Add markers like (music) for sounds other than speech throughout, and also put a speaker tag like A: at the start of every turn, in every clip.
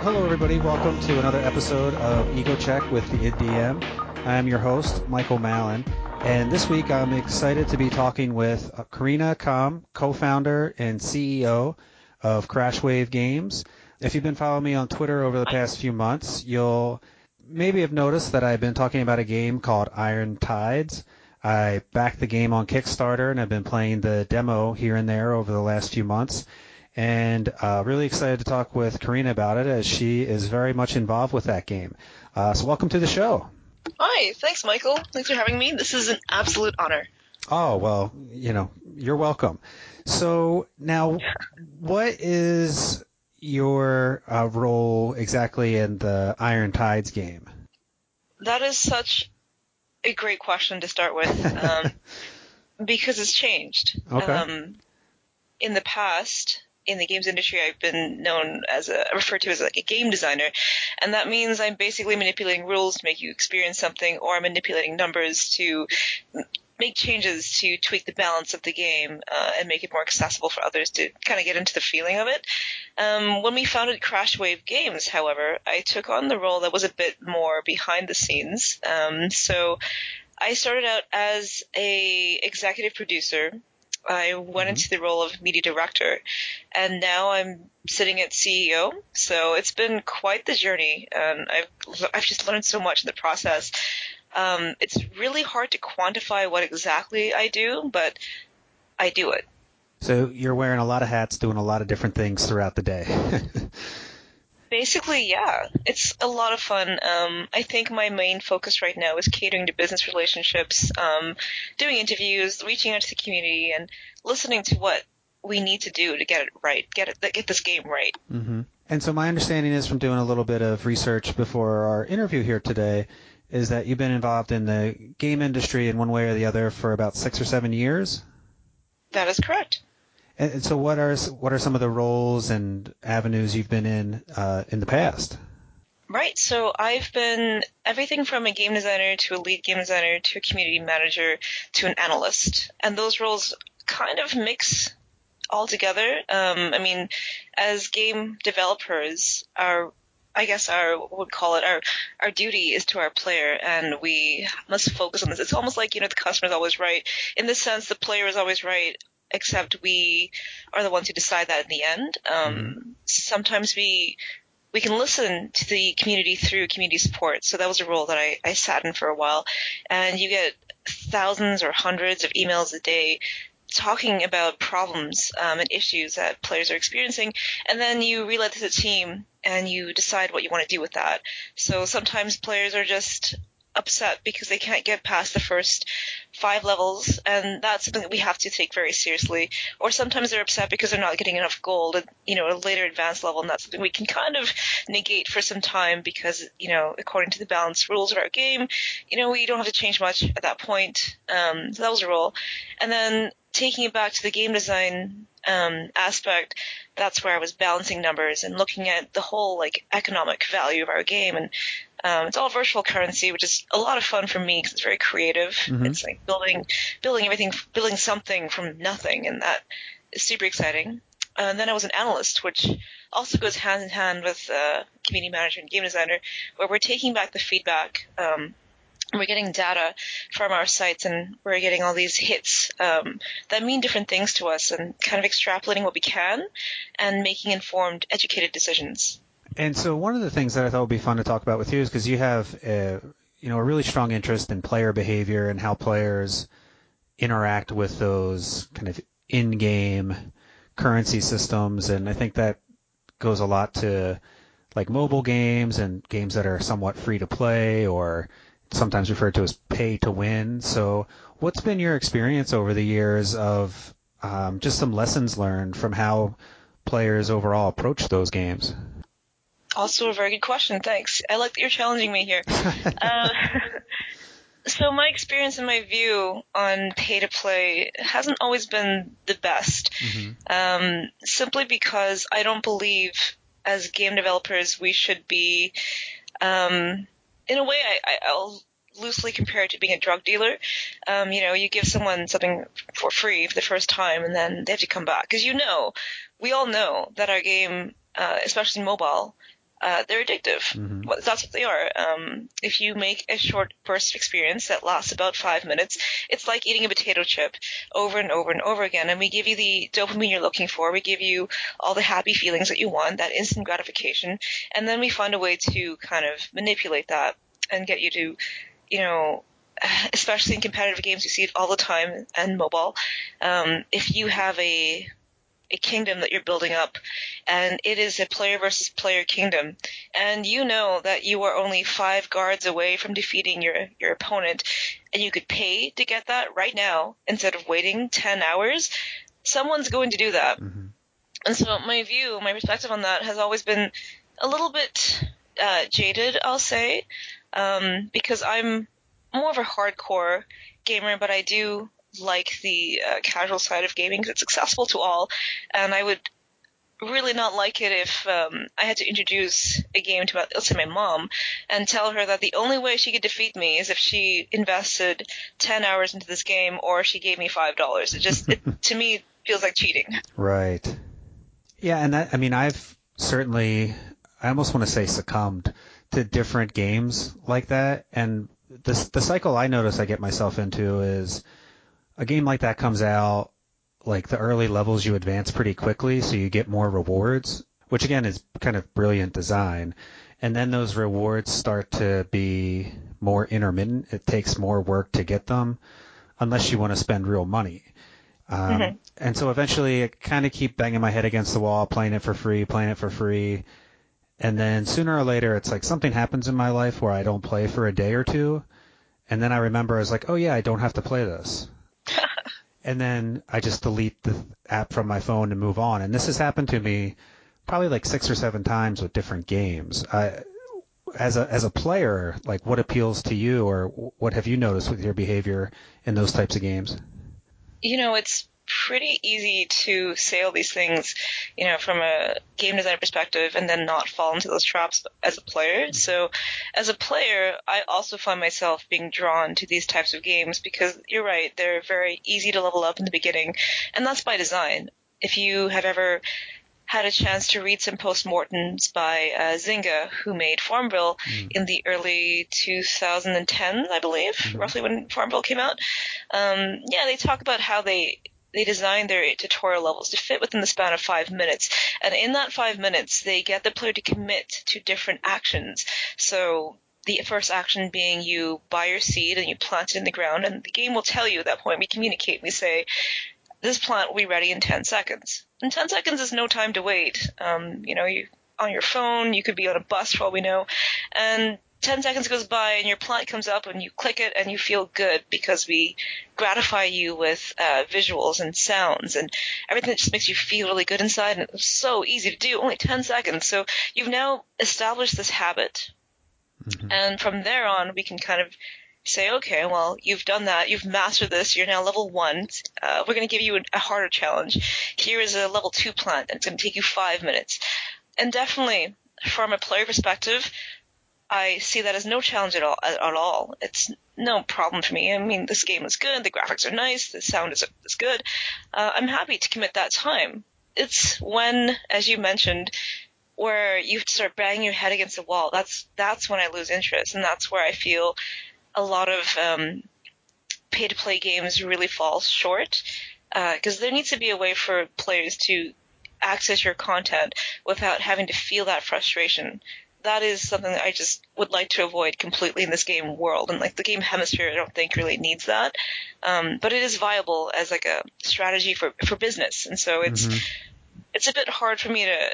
A: hello, everybody. Welcome to another episode of Ego Check with the IDDM. I'm your host, Michael Mallon, and this week I'm excited to be talking with Karina Kam, co-founder and CEO of Crashwave Games. If you've been following me on Twitter over the past few months, you'll maybe have noticed that I've been talking about a game called Iron Tides. I backed the game on Kickstarter and I've been playing the demo here and there over the last few months and uh, really excited to talk with Karina about it as she is very much involved with that game. Uh, so welcome to the show.
B: Hi, thanks, Michael. Thanks for having me. This is an absolute honor.
A: Oh well, you know, you're welcome. So now, what is your uh, role exactly in the Iron Tides game?
B: That is such a great question to start with, (laughs) um, because it's changed.
A: Okay.
B: Um, in the past, in the games industry, I've been known as a referred to as like a game designer, and that means I'm basically manipulating rules to make you experience something, or I'm manipulating numbers to make changes to tweak the balance of the game uh, and make it more accessible for others to kind of get into the feeling of it. Um, when we founded Crashwave Games, however, I took on the role that was a bit more behind the scenes. Um, so I started out as a executive producer I went mm-hmm. into the role of media director, and now I'm sitting at CEO. So it's been quite the journey, and I've I've just learned so much in the process. Um, it's really hard to quantify what exactly I do, but I do it.
A: So you're wearing a lot of hats, doing a lot of different things throughout the day. (laughs)
B: Basically, yeah, it's a lot of fun. Um, I think my main focus right now is catering to business relationships, um, doing interviews, reaching out to the community, and listening to what we need to do to get it right, get it, get this game right.
A: Mm-hmm. And so my understanding is from doing a little bit of research before our interview here today is that you've been involved in the game industry in one way or the other for about six or seven years.
B: That is correct.
A: And so, what are what are some of the roles and avenues you've been in uh, in the past?
B: Right. So I've been everything from a game designer to a lead game designer to a community manager to an analyst, and those roles kind of mix all together. Um, I mean, as game developers, our I guess our what would call it our our duty is to our player, and we must focus on this. It's almost like you know the customer is always right. In this sense, the player is always right except we are the ones who decide that in the end. Um, mm-hmm. Sometimes we we can listen to the community through community support. So that was a role that I, I sat in for a while, and you get thousands or hundreds of emails a day talking about problems um, and issues that players are experiencing, and then you relay to the team and you decide what you want to do with that. So sometimes players are just upset because they can't get past the first five levels, and that's something that we have to take very seriously. Or sometimes they're upset because they're not getting enough gold at you know a later advanced level, and that's something we can kind of negate for some time because you know according to the balance rules of our game, you know we don't have to change much at that point. Um, so that was a rule, and then taking it back to the game design um, aspect, that's where I was balancing numbers and looking at the whole like economic value of our game and um, it's all virtual currency, which is a lot of fun for me because it's very creative. Mm-hmm. It's like building, building everything, building something from nothing, and that is super exciting. And then I was an analyst, which also goes hand in hand with uh, community manager and game designer, where we're taking back the feedback. Um, we're getting data from our sites and we're getting all these hits um, that mean different things to us and kind of extrapolating what we can and making informed, educated decisions.
A: And so one of the things that I thought would be fun to talk about with you is because you have a, you know a really strong interest in player behavior and how players interact with those kind of in-game currency systems, and I think that goes a lot to like mobile games and games that are somewhat free to play or sometimes referred to as pay to win. So, what's been your experience over the years of um, just some lessons learned from how players overall approach those games?
B: Also, a very good question. Thanks. I like that you're challenging me here. (laughs) uh, so, my experience and my view on pay to play hasn't always been the best. Mm-hmm. Um, simply because I don't believe, as game developers, we should be. Um, in a way, I, I'll loosely compare it to being a drug dealer. Um, you know, you give someone something for free for the first time, and then they have to come back because you know, we all know that our game, uh, especially mobile, uh, they're addictive.
A: Mhm.
B: Well, That's what they are. Um, if you make a short burst of experience that lasts about five minutes, it's like eating a potato chip over and over and over again. And we give you the dopamine you're looking for. We give you all the happy feelings that you want, that instant gratification, and then we find a way to kind of manipulate that and get you to, you know, (sighs) especially in competitive games, you see it all the time and mobile. Um, if you have a a kingdom that you're building up, and it is a player versus player kingdom, and you know that you are only five guards away from defeating your your opponent, and you could pay to get that right now instead of waiting ten hours, someone's going to do that.
A: Mhm.
B: And so my view, my perspective on that has always been a little bit uh, jaded, I'll say, um, because I'm more of a hardcore gamer, but I do like the uh, casual side of gaming because it's accessible to all, and I would really not like it if um, I had to introduce a game to, let's say, my mom, and tell her that the only way she could defeat me is if she invested ten hours into this game or she gave me five dollars. It just, it, (laughs) to me, feels like cheating.
A: Right. Yeah, and that I mean I've certainly I almost want to say succumbed to different games like that and the the cycle I notice I get myself into is a game like that comes out like the early levels you advance pretty quickly so you get more rewards, which again is kind of brilliant design. And then those rewards start to be more intermittent. It takes more work to get them unless you want to spend real money. Um,
B: Mhm.
A: And so eventually I kind of keep banging my head against the wall, playing it for free, playing it for free. And then sooner or later, it's like something happens in my life where I don't play for a day or two. And then I remember I was like, oh yeah, I don't have to play this. And then I just delete the app from my phone and move on. And this has happened to me probably like six or seven times with different games. I, as a as a player, like what appeals to you, or what have you noticed with your behavior in those types of games?
B: you know, it's pretty easy to say all these things, you know, from a game designer perspective and then not fall into those traps as a player. So as a player, I also find myself being drawn to these types of games because you're right, they're very easy to level up in the beginning. And that's by design. If you have ever had a chance to read some postmortems by uh, Zynga, who made Farmville in the early 2010s, I believe,
A: Mhm.
B: roughly when Farmville came out. Um, yeah, they talk about how they they designed their tutorial levels to fit within the span of five minutes, and in that five minutes, they get the player to commit to different actions. So. The first action being you buy your seed and you plant it in the ground, and the game will tell you at that point. We communicate. We say, this plant will be ready in 10 seconds. And 10 seconds is no time to wait. Um, you know, you on your phone, you could be on a bus for all we know, and 10 seconds goes by and your plant comes up and you click it and you feel good because we gratify you with uh, visuals and sounds and everything that just makes you feel really good inside and it's so easy to do, only 10 seconds. So you've now established this habit
A: Mhm.
B: and from there on, we can kind of say, okay, well, you've done that. You've mastered this. You're now level one. Uh, we're going to give you a, a harder challenge. Here is a level two plant, and it's going to take you five minutes. And definitely, from a player perspective, I see that as no challenge at all. At, all, it's no problem for me. I mean, this game is good. The graphics are nice. The sound is is good. Uh, I'm happy to commit that time. It's when, as you mentioned, where you start banging your head against the wall. That's that's when I lose interest, and that's where I feel a lot of um, pay to play games really fall short. Because there needs to be a way for players to access your content without having to feel that frustration. That is something that I just would like to avoid completely in this game world. And like the game hemisphere, I don't think really needs that. Um, but it is viable as like a strategy for for business, and so it's
A: Mhm.
B: it's a bit hard for me to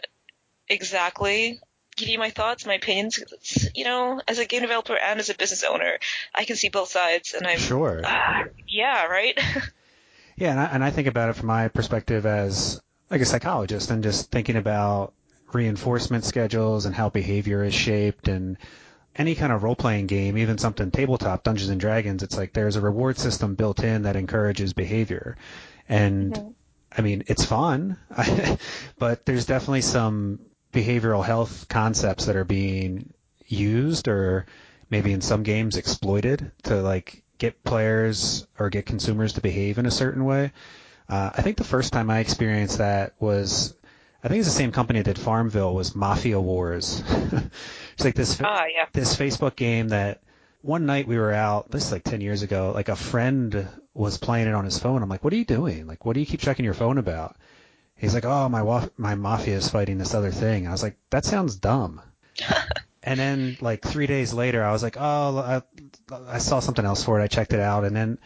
B: exactly give you my thoughts, my opinions. It's, you know, as a game developer and as a business owner, I can see both sides, and I'm
A: Sure.
B: ah, yeah, right. (laughs)
A: Yeah, and I, and I think about it from my perspective as like a psychologist and just thinking about reinforcement schedules and how behavior is shaped and any kind of role playing game, even something tabletop, Dungeons and Dragons, it's like there's a reward system built in that encourages behavior. And
B: Mhm.
A: I mean, it's fun, (laughs) but there's definitely some behavioral health concepts that are being used or maybe in some games exploited to like get players or get consumers to behave in a certain way. Uh, I think the first time I experienced that was I think it's the same company that did Farmville was Mafia Wars. (laughs) it's like this
B: Ah, yeah.
A: this Facebook game that one night we were out, this is like 10 years ago, like a friend was playing it on his phone. I'm like, what are you doing? Like, what do you keep checking your phone about? He's like, oh, my wa- my mafia is fighting this other thing. I was like, that sounds dumb. (laughs) and then like three days later, I was like, oh, I, I saw something else for it. I checked it out. And then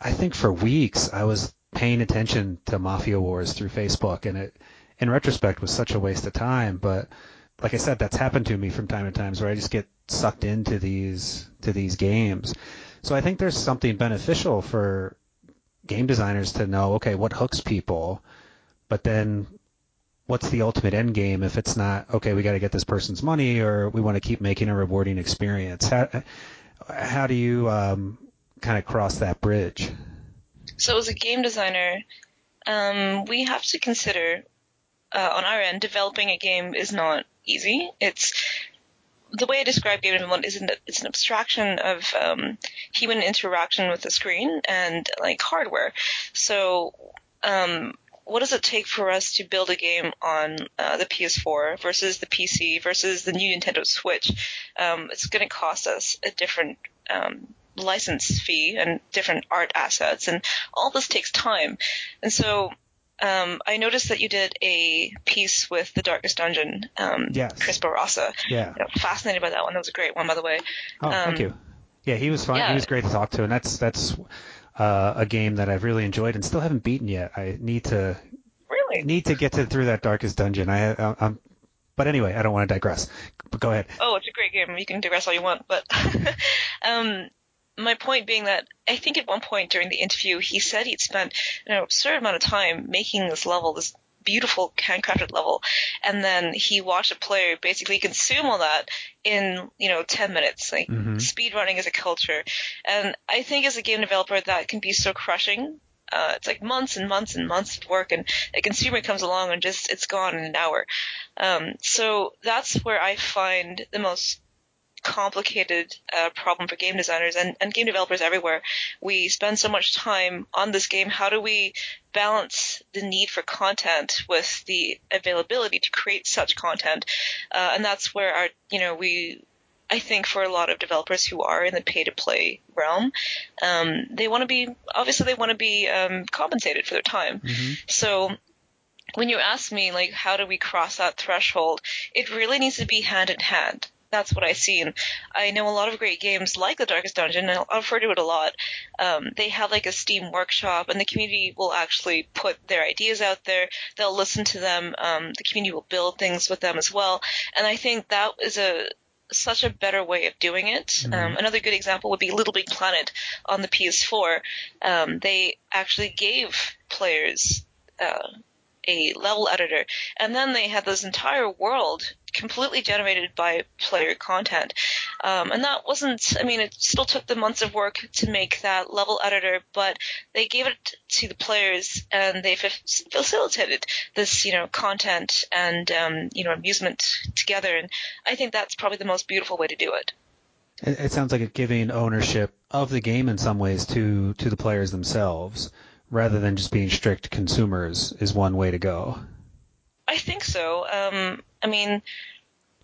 A: I think for weeks I was paying attention to Mafia Wars through Facebook. And it, in retrospect, was such a waste of time. But like I said, that's happened to me from time to time where I just get sucked into these to these games. So I think there's something beneficial for game designers to know, okay, what hooks people, but then what's the ultimate end game if it's not okay, we got to get this person's money or we want to keep making a rewarding experience. How how do you um, kind of cross that bridge?
B: So as a game designer, um, we have to consider uh, on our end, developing a game is not easy. It's the way I describe game development is that it's an abstraction of um, human interaction with the screen and like hardware. So, um, what does it take for us to build a game on uh, the PS4 versus the PC versus the new Nintendo Switch? Um, it's going to cost us a different um, license fee and different art assets, and all this takes time. And so um, I noticed that you did a piece with the Darkest Dungeon, um,
A: yes.
B: Chris Bourassa.
A: Yeah.
B: You know, fascinated by that one. That was a great one, by the way.
A: Oh, um, thank you. Yeah, he was fun. Yeah. He was great to talk to, and that's that's uh, a game that I've really enjoyed and still haven't beaten yet. I need to
B: really
A: need to get to through that Darkest Dungeon. I, I I'm but anyway, I don't want to digress. But go ahead.
B: Oh, it's a great game. You can digress all you want, but (laughs) um, my point being that I think at one point during the interview he said he'd spent you know, a certain amount of time making this level, this beautiful handcrafted level, and then he watched a player basically consume all that in you know 10 minutes. Like
A: mm-hmm.
B: speed running is a culture, and I think as a game developer that can be so crushing. Uh, it's like months and months and months of work, and a consumer comes along and just it's gone in an hour. Um, so that's where I find the most complicated uh, problem for game designers and, and game developers everywhere. We spend so much time on this game. How do we balance the need for content with the availability to create such content? Uh, and that's where our, you know, we, I think for a lot of developers who are in the pay to play realm, um, they want to be, obviously they want to be um, compensated for their time.
A: Mm-hmm.
B: So when you ask me like how do we cross that threshold, it really needs to be hand in hand that's what I see. And I know a lot of great games like The Darkest Dungeon, and I'll refer to it a lot. Um, they have like a Steam workshop, and the community will actually put their ideas out there. They'll listen to them. Um, the community will build things with them as well. And I think that is a such a better way of doing it.
A: Mm-hmm.
B: Um, another good example would be Little Big Planet on the PS4. Um, they actually gave players uh, a level editor, and then they had this entire world completely generated by player content. Um, and that wasn't, I mean, it still took the months of work to make that level editor, but they gave it to the players and they f- facilitated this, you know, content and, um, you know, amusement together. And I think that's probably the most beautiful way to do it.
A: It, it sounds like it giving ownership of the game in some ways to, to the players themselves rather than just being strict consumers is one way to go.
B: I think so. Um, I mean,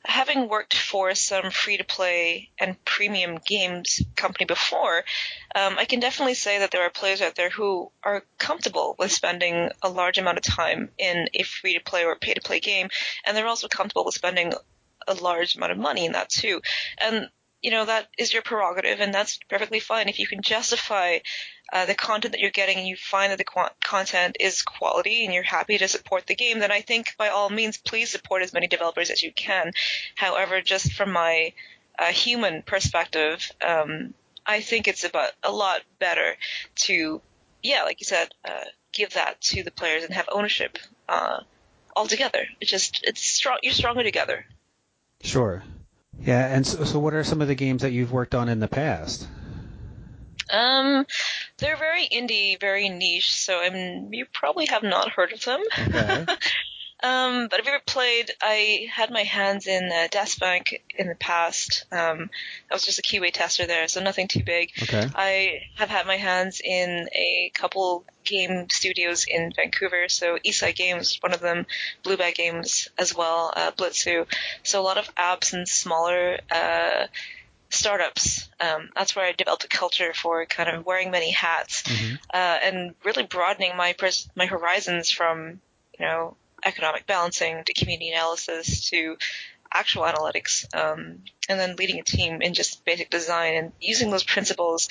B: having worked for some free to play and premium games company before, um, I can definitely say that there are players out there who are comfortable with spending a large amount of time in a free to play or pay to play game, and they're also comfortable with spending a large amount of money in that too. And you know that is your prerogative, and that's perfectly fine if you can justify uh, the content that you're getting and you find that the qu- content is quality and you're happy to support the game, then I think by all means, please support as many developers as you can. However, just from my uh, human perspective, um, I think it's about a lot better to, yeah, like you said, uh, give that to the players and have ownership uh, altogether. It's just it's strong. You're stronger together.
A: Sure. Yeah, and so, so what are some of the games that you've worked on in the past?
B: Um, they're very indie, very niche, so I'm, you probably have not heard of them.
A: Okay. (laughs)
B: Um, but I've ever played. I had my hands in uh, DeathSpank in the past. Um, I was just a QA tester there, so nothing too big.
A: Okay.
B: I have had my hands in a couple game studios in Vancouver. So Eastside Games, one of them, Blue Bag Games as well, uh, Blitzu. So a lot of apps and smaller uh, startups. Um, that's where I developed a culture for kind of wearing many hats
A: Mm-hmm.
B: uh, and really broadening my pers- my horizons from you know economic balancing to community analysis to actual analytics, um, and then leading a team in just basic design and using those principles.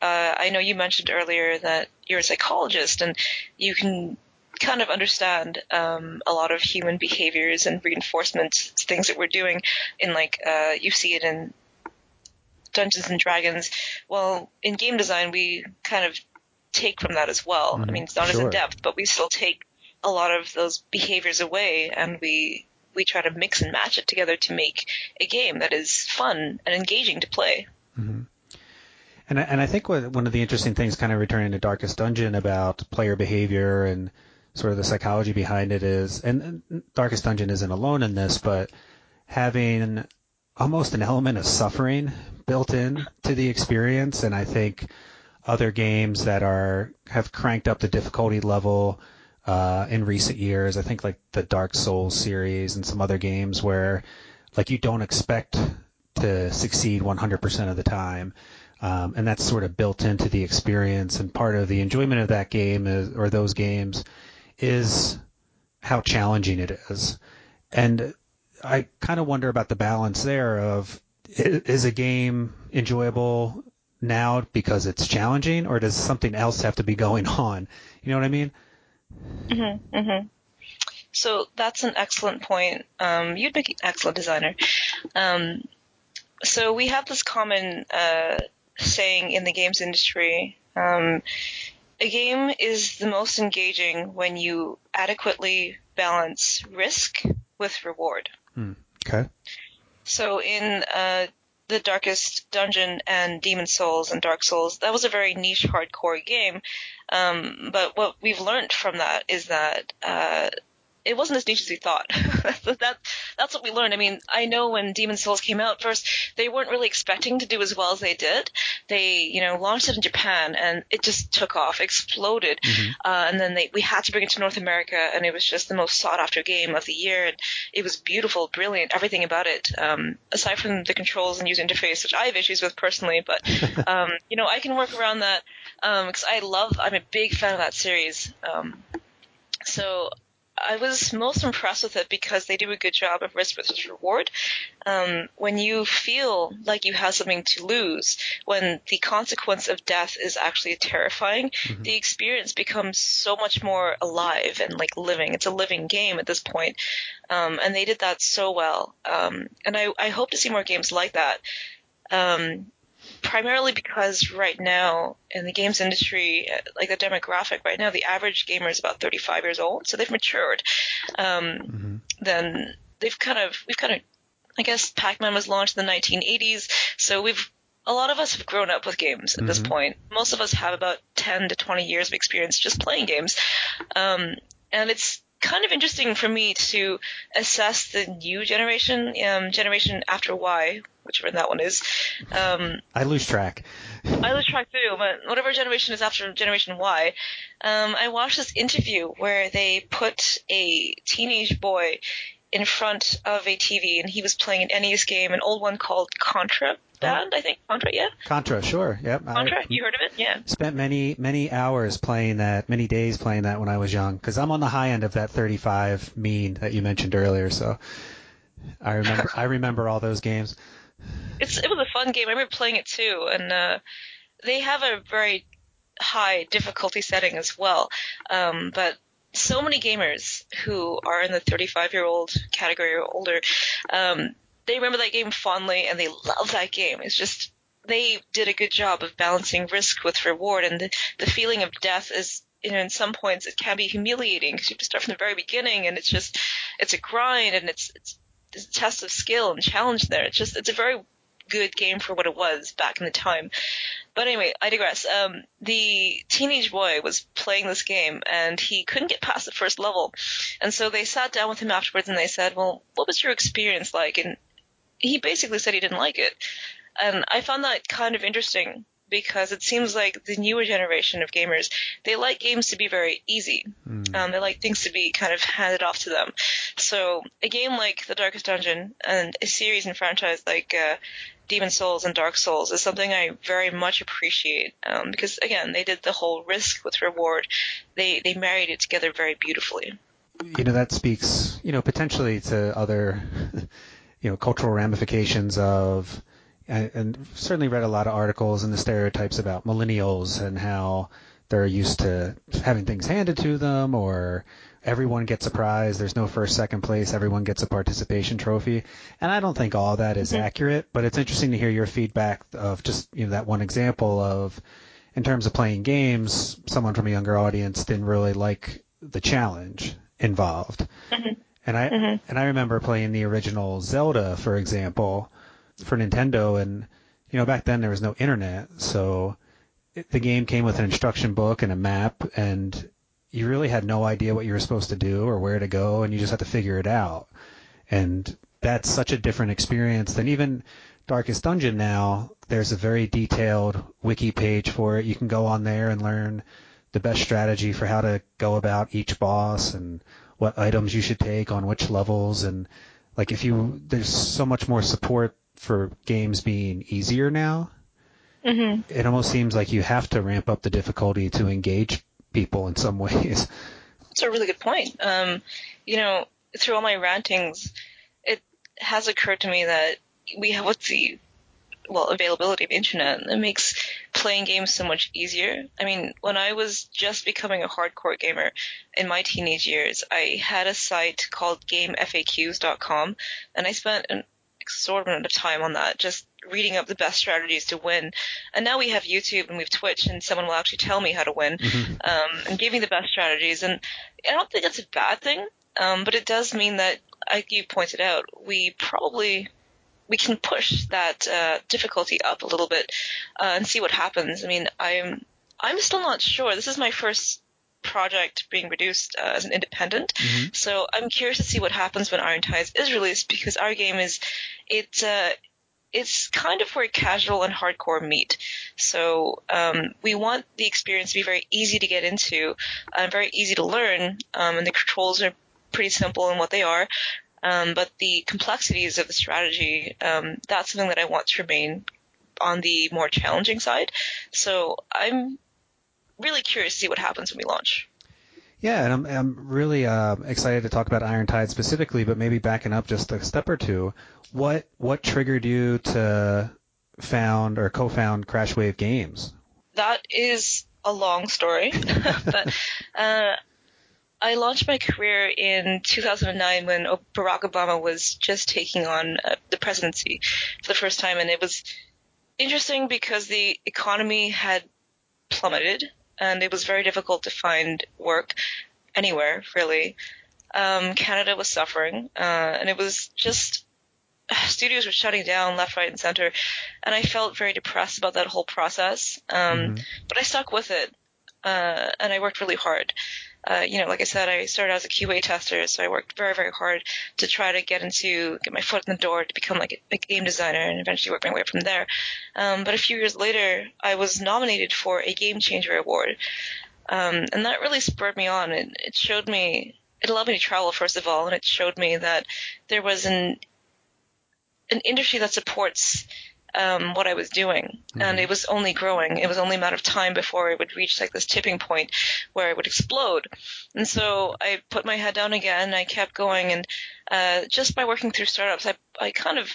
B: Uh, I know you mentioned earlier that you're a psychologist and you can kind of understand um, a lot of human behaviors and reinforcement things that we're doing in like uh, you see it in Dungeons and Dragons. Well, in game design, we kind of take from that as well. I
A: Mhm.
B: mean, it's not as in depth, but we still take a lot of those behaviors away, and we we try to mix and match it together to make a game that is fun and engaging to play.
A: And I, and I think what, one of the interesting things, kind of returning to Darkest Dungeon about player behavior and sort of the psychology behind it is, and Darkest Dungeon isn't alone in this, but having almost an element of suffering built in to the experience. And I think other games that are have cranked up the difficulty level uh, in recent years, I think like the Dark Souls series and some other games where like you don't expect to succeed 100% of the time. Um, and that's sort of built into the experience. And part of the enjoyment of that game is, or those games is how challenging it is. And I kind of wonder about the balance there of is a game enjoyable now because it's challenging or does something else have to be going on? You know what I mean?
B: Mm-hmm, mm-hmm. So that's an excellent point. Um, you'd make an excellent designer. Um, so we have this common uh, saying in the games industry. Um, a game is the most engaging when you adequately balance risk with reward.
A: Okay.
B: So in uh, the Darkest Dungeon and Demon's Souls and Dark Souls, that was a very niche, hardcore game. Um, but what we've learned from that is that uh, it wasn't as niche as we thought. (laughs) that that's what we learned. I mean, I know when Demon's Souls came out first, they weren't really expecting to do as well as they did. They, you know, launched it in Japan and it just took off, exploded.
A: Mhm.
B: Uh, and then they we had to bring it to North America, and it was just the most sought after game of the year. And it was beautiful, brilliant, everything about it. Um, aside from the controls and user interface, which I have issues with personally, but (laughs) um, you know, I can work around that because I love. I'm a big fan of that series. Um, so I was most impressed with it because they do a good job of risk versus reward. Um, when you feel like you have something to lose, when the consequence of death is actually terrifying,
A: Mhm.
B: the experience becomes so much more alive and like living. It's a living game at this point. Um, and they did that so well. Um, and I, I hope to see more games like that. Um, primarily because right now in the games industry, uh, like the demographic right now, the average gamer is about 35 years old, so they've matured. Um,
A: hmm
B: then they've kind of we've kind of I guess Pac-Man was launched in the 1980s, so we've a lot of us have grown up with games at this
A: Mhm.
B: point. Most of us have about 10 to 20 years of experience just playing games, um, and it's kind of interesting for me to assess the new generation, um, generation after Y, whichever that one is. Um,
A: I lose track.
B: I lose track too, but whatever generation is after Generation Y, um, I watched this interview where they put a teenage boy in front of a TV and he was playing an NES game, an old one called Contra Band, I think. Contra, yeah?
A: Contra, sure. Yep. I-
B: Contra? You heard of it? Yeah.
A: spent many many hours playing that many days playing that when i was young because i'm on the high end of that 35 mean that you mentioned earlier so i remember i remember all those games
B: It's it was a fun game. I remember playing it too, and uh, they have a very high difficulty setting as well. Um, but so many gamers who are in the 35 year old category or older, um, they remember that game fondly and they love that game. It's just they did a good job of balancing risk with reward, and the, the feeling of death is. You know, in some points it can be humiliating because you have to start from the very beginning, and it's just, it's a grind, and it's, it's, it's a test of skill and challenge there. It's just, it's a very good game for what it was back in the time. But anyway, I digress. Um, the teenage boy was playing this game and he couldn't get past the first level. And so they sat down with him afterwards and they said, well, what was your experience like? And he basically said he didn't like it. And I found that kind of interesting because it seems like the newer generation of gamers they like games to be very easy. Mm. Um, they like things to be kind of handed off to them. So a game like The Darkest Dungeon and a series and franchise like uh, Demon's Souls and Dark Souls is something I very much appreciate um, because again they did the whole risk with reward. They they married it together very beautifully.
A: You know that speaks you know potentially to other you know cultural ramifications of and, and certainly read a lot of articles and the stereotypes about millennials and how they're used to having things handed to them or everyone gets a prize. There's no first, second place. Everyone gets a participation trophy. And I don't think all that is mm-hmm. accurate, but it's interesting to hear your feedback of just, you know, that one example of, in terms of playing games, someone from a younger audience didn't really like the challenge involved. Mm-hmm. And I, mm-hmm. and I remember playing the original Zelda, for example, for Nintendo, and you know back then there was no internet, so it, the game came with an instruction book and a map, and you really had no idea what you were supposed to do or where to go, and you just had to figure it out. And that's such a different experience than even Darkest Dungeon now. There's a very detailed wiki page for it. You can go on there and learn the best strategy for how to go about each boss and what items you should take on which levels and like if you there's so much more support for games being easier now. Mm-hmm. It almost seems like you have to ramp up the difficulty to engage people in some (laughs) ways.
B: That's a really good point. Um, you know, through all my rantings, it has occurred to me that we have what's the well availability of internet. It makes playing games so much easier. I mean, when I was just becoming a hardcore gamer in my teenage years, I had a site called GameFAQs.com, and I spent an exorbitant amount of time on that, just reading up the best strategies to win. And now we have YouTube and we have Twitch, and someone will actually tell me how to win mm-hmm. um, and give me the best strategies. And I don't think that's a bad thing, um, but it does mean that, like you pointed out, we probably we can push that uh, difficulty up a little bit uh, and see what happens. I mean, I'm I'm still not sure. This is my first project being reduced uh, as an independent. Mm-hmm. So I'm curious to see what happens when Iron Tides is released because our game is it uh, it's kind of where casual and hardcore meet. So um, we want the experience to be very easy to get into and very easy to learn, um, and the controls are pretty simple in what they are. Um, but the complexities of the strategy, um, that's something that I want to remain on the more challenging side. So I'm really curious to see what happens when we launch.
A: Yeah, and I'm I'm really uh, excited to talk about Iron Tide specifically, but maybe backing up just a step or two. What what triggered you to found or co-found Crashwave Games?
B: That is a long story, (laughs) but uh, I launched my career in 2009 when Barack Obama was just taking on uh, the presidency for the first time, and it was interesting because the economy had plummeted and it was very difficult to find work anywhere really. Um, Canada was suffering, uh, and it was just (sighs) studios were shutting down left, right, and center, and I felt very depressed about that whole process. Um, mm-hmm. But I stuck with it, uh, and I worked really hard uh, you know, like I said, I started as a QA tester, so I worked very, very hard to try to get into, get my foot in the door to become like a, a game designer and eventually work my way from there. Um, but a few years later, I was nominated for a Game Changer Award. Um, and that really spurred me on. It, it showed me, it allowed me to travel, first of all, and it showed me that there was an, an industry that supports um, what I was doing, mm-hmm. and it was only growing. It was only a matter of time before it would reach like this tipping point where it would explode. And so I put my head down again. I kept going, and uh, just by working through startups, I I kind of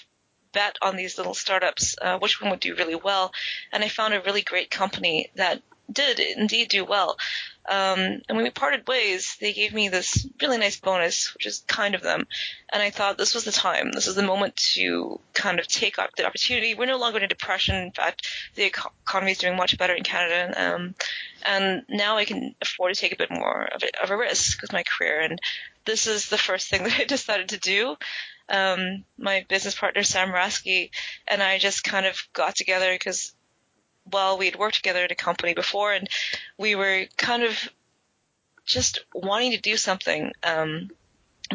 B: bet on these little startups, uh, which one would do really well, and I found a really great company that did indeed do well. Um, and when we parted ways, they gave me this really nice bonus, which is kind of them. And I thought this was the time. This is the moment to kind of take up the opportunity. We're no longer in a depression. In fact, the economy is doing much better in Canada. Um, and now I can afford to take a bit more of a, of a risk with my career. And this is the first thing (laughs) that I decided to do. um, my business partner Sam Rasky and I just kind of got together because well we had worked together at a company before and we were kind of just wanting to do something um,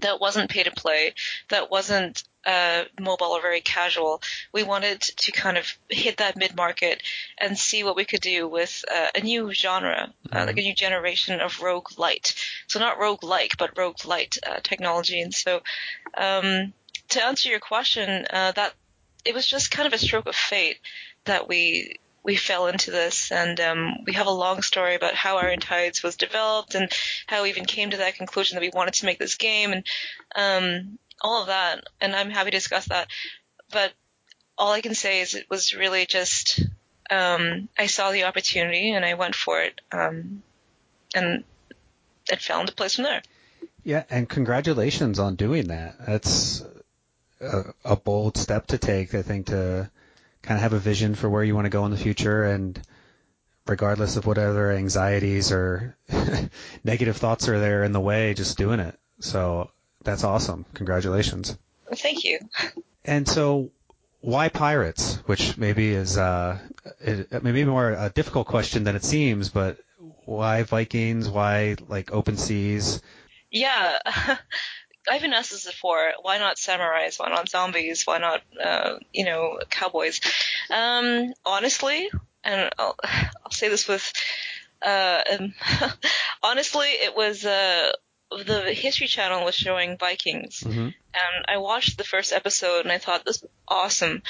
B: that wasn't pay to play, that wasn't uh, mobile or very casual. We wanted to kind of hit that mid market and see what we could do with uh, a new genre, uh, mm-hmm. like a new generation of roguelite. So not rogue like, but roguelite uh, technology. And so, um, to answer your question, uh, that it was just kind of a stroke of fate that we we fell into this, and um, we have a long story about how Iron Tides was developed and how we even came to that conclusion that we wanted to make this game and um, all of that. And I'm happy to discuss that. But all I can say is it was really just um, I saw the opportunity and I went for it, um, and it fell into place from there.
A: Yeah, and congratulations on doing that. That's a, a bold step to take, I think, to kind of have a vision for where you want to go in the future and regardless of whatever anxieties or (laughs) negative thoughts are there in the way, just doing it. So that's awesome. Congratulations.
B: Thank you.
A: And so why pirates? Which maybe is uh, it, maybe more a difficult question than it seems, but why Vikings? Why like open seas?
B: Yeah. (laughs) I've been asked this before. Why not samurais? Why not zombies? Why not, uh, you know, cowboys? Um, honestly, and I'll, (sighs) I'll say this with, uh, um, (laughs) honestly, it was, uh, the History Channel was showing Vikings, mm-hmm. and I watched the first episode and I thought this was awesome,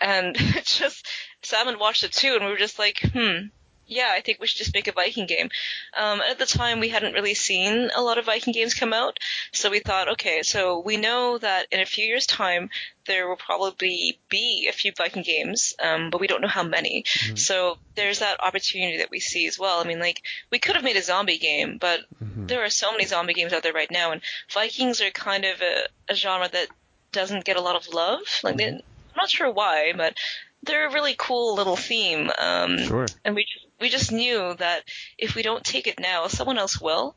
B: and (laughs) just Sam had watched it too, and we were just like, hmm, yeah, I think we should just make a Viking game. Um, at the time, we hadn't really seen a lot of Viking games come out, so we thought, okay, so we know that in a few years' time there will probably be a few Viking games, um, but we don't know how many. Mm-hmm. So there's that opportunity that we see as well. I mean, like we could have made a zombie game, but mm-hmm. there are so many zombie games out there right now, and Vikings are kind of a, a genre that doesn't get a lot of love. Like, mm-hmm. I'm not sure why, but they're a really cool little theme. Um,
A: sure.
B: And we just, we just knew that if we don't take it now, someone else will.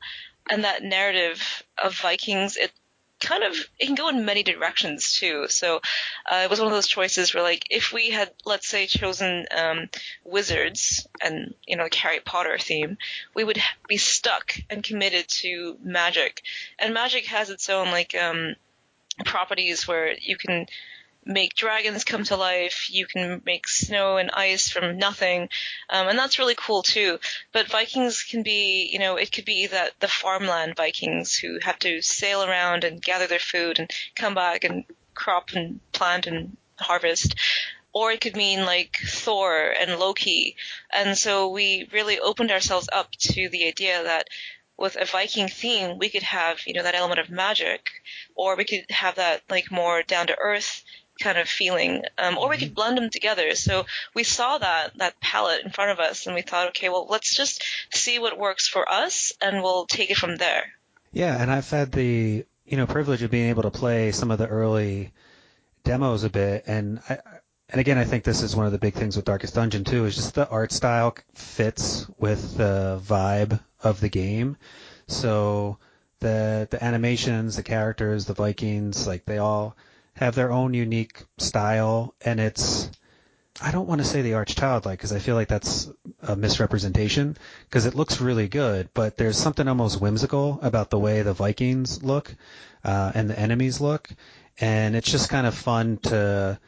B: And that narrative of Vikings, it kind of it can go in many directions too. So uh, it was one of those choices where, like, if we had, let's say, chosen um, wizards and you know, the Harry Potter theme, we would be stuck and committed to magic. And magic has its own like um, properties where you can make dragons come to life. You can make snow and ice from nothing, um, and that's really cool too. But Vikings can be, you know, it could be that the farmland Vikings who have to sail around and gather their food and come back and crop and plant and harvest. Or it could mean like Thor and Loki. And so we really opened ourselves up to the idea that with a Viking theme, we could have, you know, that element of magic, or we could have that like more down to earth kind of feeling, um, or we could mm-hmm. blend them together. So we saw that that palette in front of us, and we thought, okay, well, let's just see what works for us, and we'll take it from there.
A: Yeah, and I've had the you know privilege of being able to play some of the early demos a bit, and I, and again, I think this is one of the big things with Darkest Dungeon too, is just the art style fits with the vibe of the game. So the the animations, the characters, the Vikings, like they all have their own unique style, and it's I don't want to say the arch childlike because I feel like that's a misrepresentation because it looks really good, but there's something almost whimsical about the way the Vikings look uh, and the enemies look, and it's just kind of fun to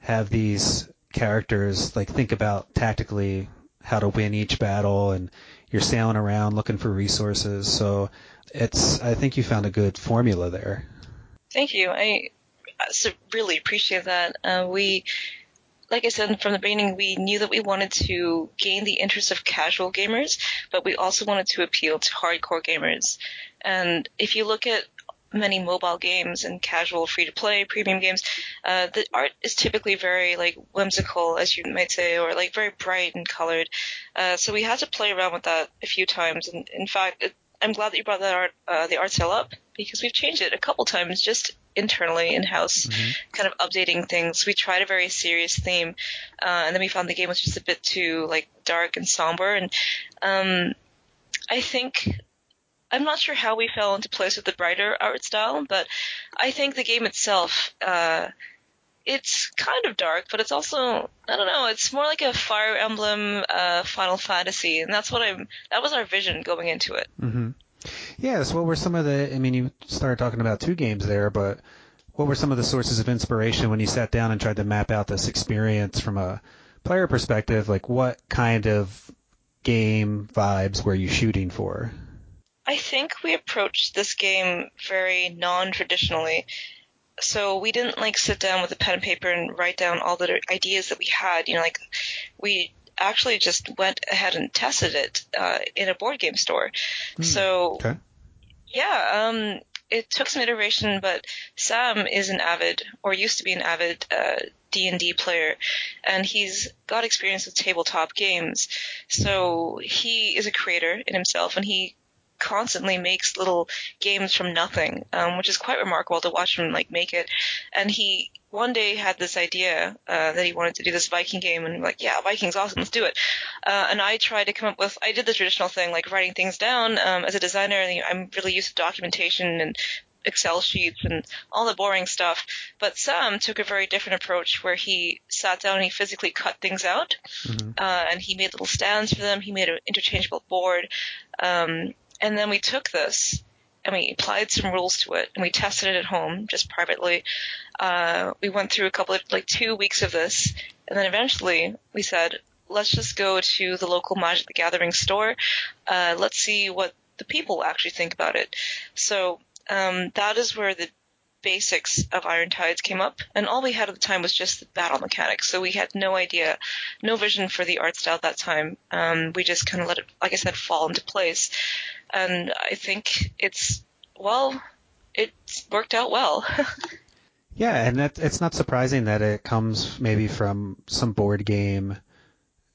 A: have these characters like think about tactically how to win each battle and you're sailing around looking for resources. So it's I think you found a good formula there.
B: Thank you. I so really appreciate that. Uh, we, like I said from the beginning, we knew that we wanted to gain the interest of casual gamers, but we also wanted to appeal to hardcore gamers. And if you look at many mobile games and casual free to play premium games, uh, the art is typically very like whimsical, as you might say, or like very bright and colored. Uh, so we had to play around with that a few times. And in fact, it, I'm glad that you brought that art, uh, the art style up because we've changed it a couple times just internally in house, mm-hmm. kind of updating things. We tried a very serious theme, uh, and then we found the game was just a bit too like dark and somber. And um, I think I'm not sure how we fell into place with the brighter art style, but I think the game itself, uh, it's kind of dark, but it's also I don't know. It's more like a Fire Emblem, uh, Final Fantasy, and that's what I'm. That was our vision going into it.
A: Mm-hmm. Yes. What were some of the? I mean, you started talking about two games there, but what were some of the sources of inspiration when you sat down and tried to map out this experience from a player perspective? Like, what kind of game vibes were you shooting for?
B: I think we approached this game very non-traditionally so we didn't like sit down with a pen and paper and write down all the ideas that we had. You know, like we actually just went ahead and tested it uh, in a board game store. Mm, so
A: okay.
B: yeah, um, it took some iteration, but Sam is an avid or used to be an avid uh, D and D player, and he's got experience with tabletop games. So he is a creator in himself, and he constantly makes little games from nothing, um, which is quite remarkable to watch him like make it. And he one day had this idea uh, that he wanted to do this Viking game, and I'm like, yeah, Viking's awesome, let's do it. Uh, and I tried to come up with, I did the traditional thing, like writing things down. Um, as a designer, I'm really used to documentation and Excel sheets and all the boring stuff. But Sam took a very different approach where he sat down and he physically cut things out. Mm-hmm. Uh, and he made little stands for them. He made an interchangeable board. Um, and then we took this and we applied some rules to it and we tested it at home just privately. Uh, we went through a couple of like two weeks of this and then eventually we said, let's just go to the local Magic the Gathering store. Uh, let's see what the people actually think about it. So um, that is where the basics of Iron Tides came up, and all we had at the time was just the battle mechanics. So we had no idea, no vision for the art style at that time. Um, we just kind of let it, like I said, fall into place, and I think it's well, it's worked out well. (laughs)
A: yeah, and that, it's not surprising that it comes maybe from some board game,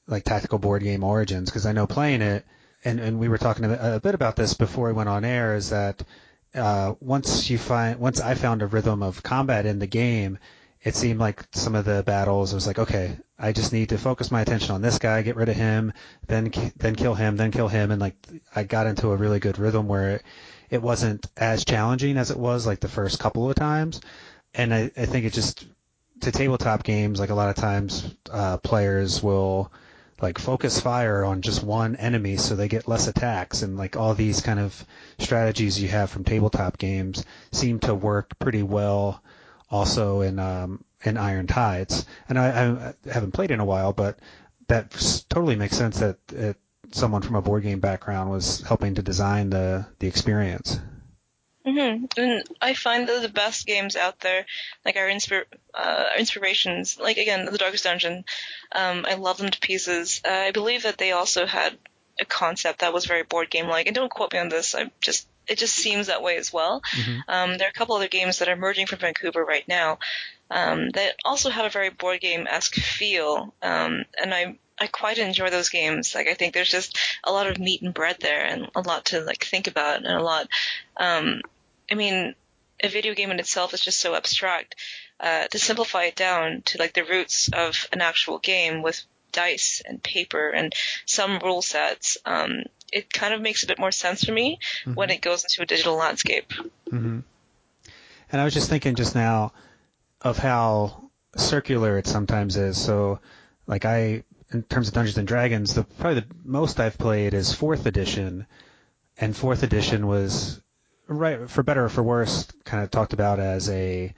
A: like tactical board game origins, because I know playing it, and, and we were talking a, bit about this before we went on air, is that uh, once you find once I found a rhythm of combat in the game, it seemed like some of the battles it was like okay, I just need to focus my attention on this guy, get rid of him, then then kill him, then kill him, and like I got into a really good rhythm where it, it wasn't as challenging as it was like the first couple of times, and I, I think it just to tabletop games like a lot of times uh, players will like focus fire on just one enemy so they get less attacks and like all these kind of strategies you have from tabletop games seem to work pretty well also in um, in Iron Tides. And I, I haven't played in a while, but that totally makes sense that it, someone from a board game background was helping to design the the experience.
B: Mm-hmm. And I find that the best games out there, like our, inspir- uh, inspirations, like again, The Darkest Dungeon, um, I love them to pieces. Uh, I believe that they also had a concept that was very board game like, and don't quote me on this. I just it just seems that way as well. Mm-hmm. Um, there are a couple other games that are emerging from Vancouver right now um, that also have a very board game esque feel, um, and I I quite enjoy those games. Like I think there's just a lot of meat and bread there, and a lot to like think about, and a lot. Um, I mean, a video game in itself is just so abstract. Uh, to simplify it down to like the roots of an actual game with dice and paper and some rule sets, um, it kind of makes a bit more sense for me mm-hmm. when it goes into a digital landscape.
A: Mm-hmm. And I was just thinking just now of how circular it sometimes is. So, like I in terms of Dungeons and Dragons, the probably the most I've played is fourth edition, and fourth edition was right for better or for worse, kind of talked about as a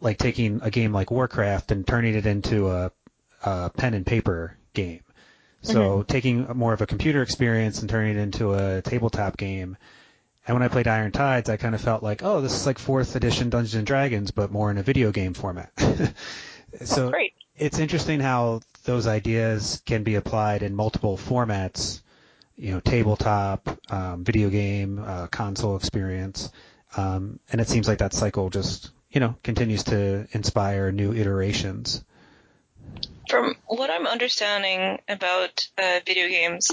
A: like taking a game like Warcraft and turning it into a, a pen and paper game. So mm-hmm. taking more of a computer experience and turning it into a tabletop game. And when I played Iron Tides, I kind of felt like, oh, this is like fourth edition Dungeons and Dragons, but more in a video game format. (laughs) so it's interesting how those ideas can be applied in multiple formats, you know, tabletop, um, video game, uh, console experience. Um, and it seems like that cycle just, you know, continues to inspire new iterations.
B: From what I'm understanding about uh, video games,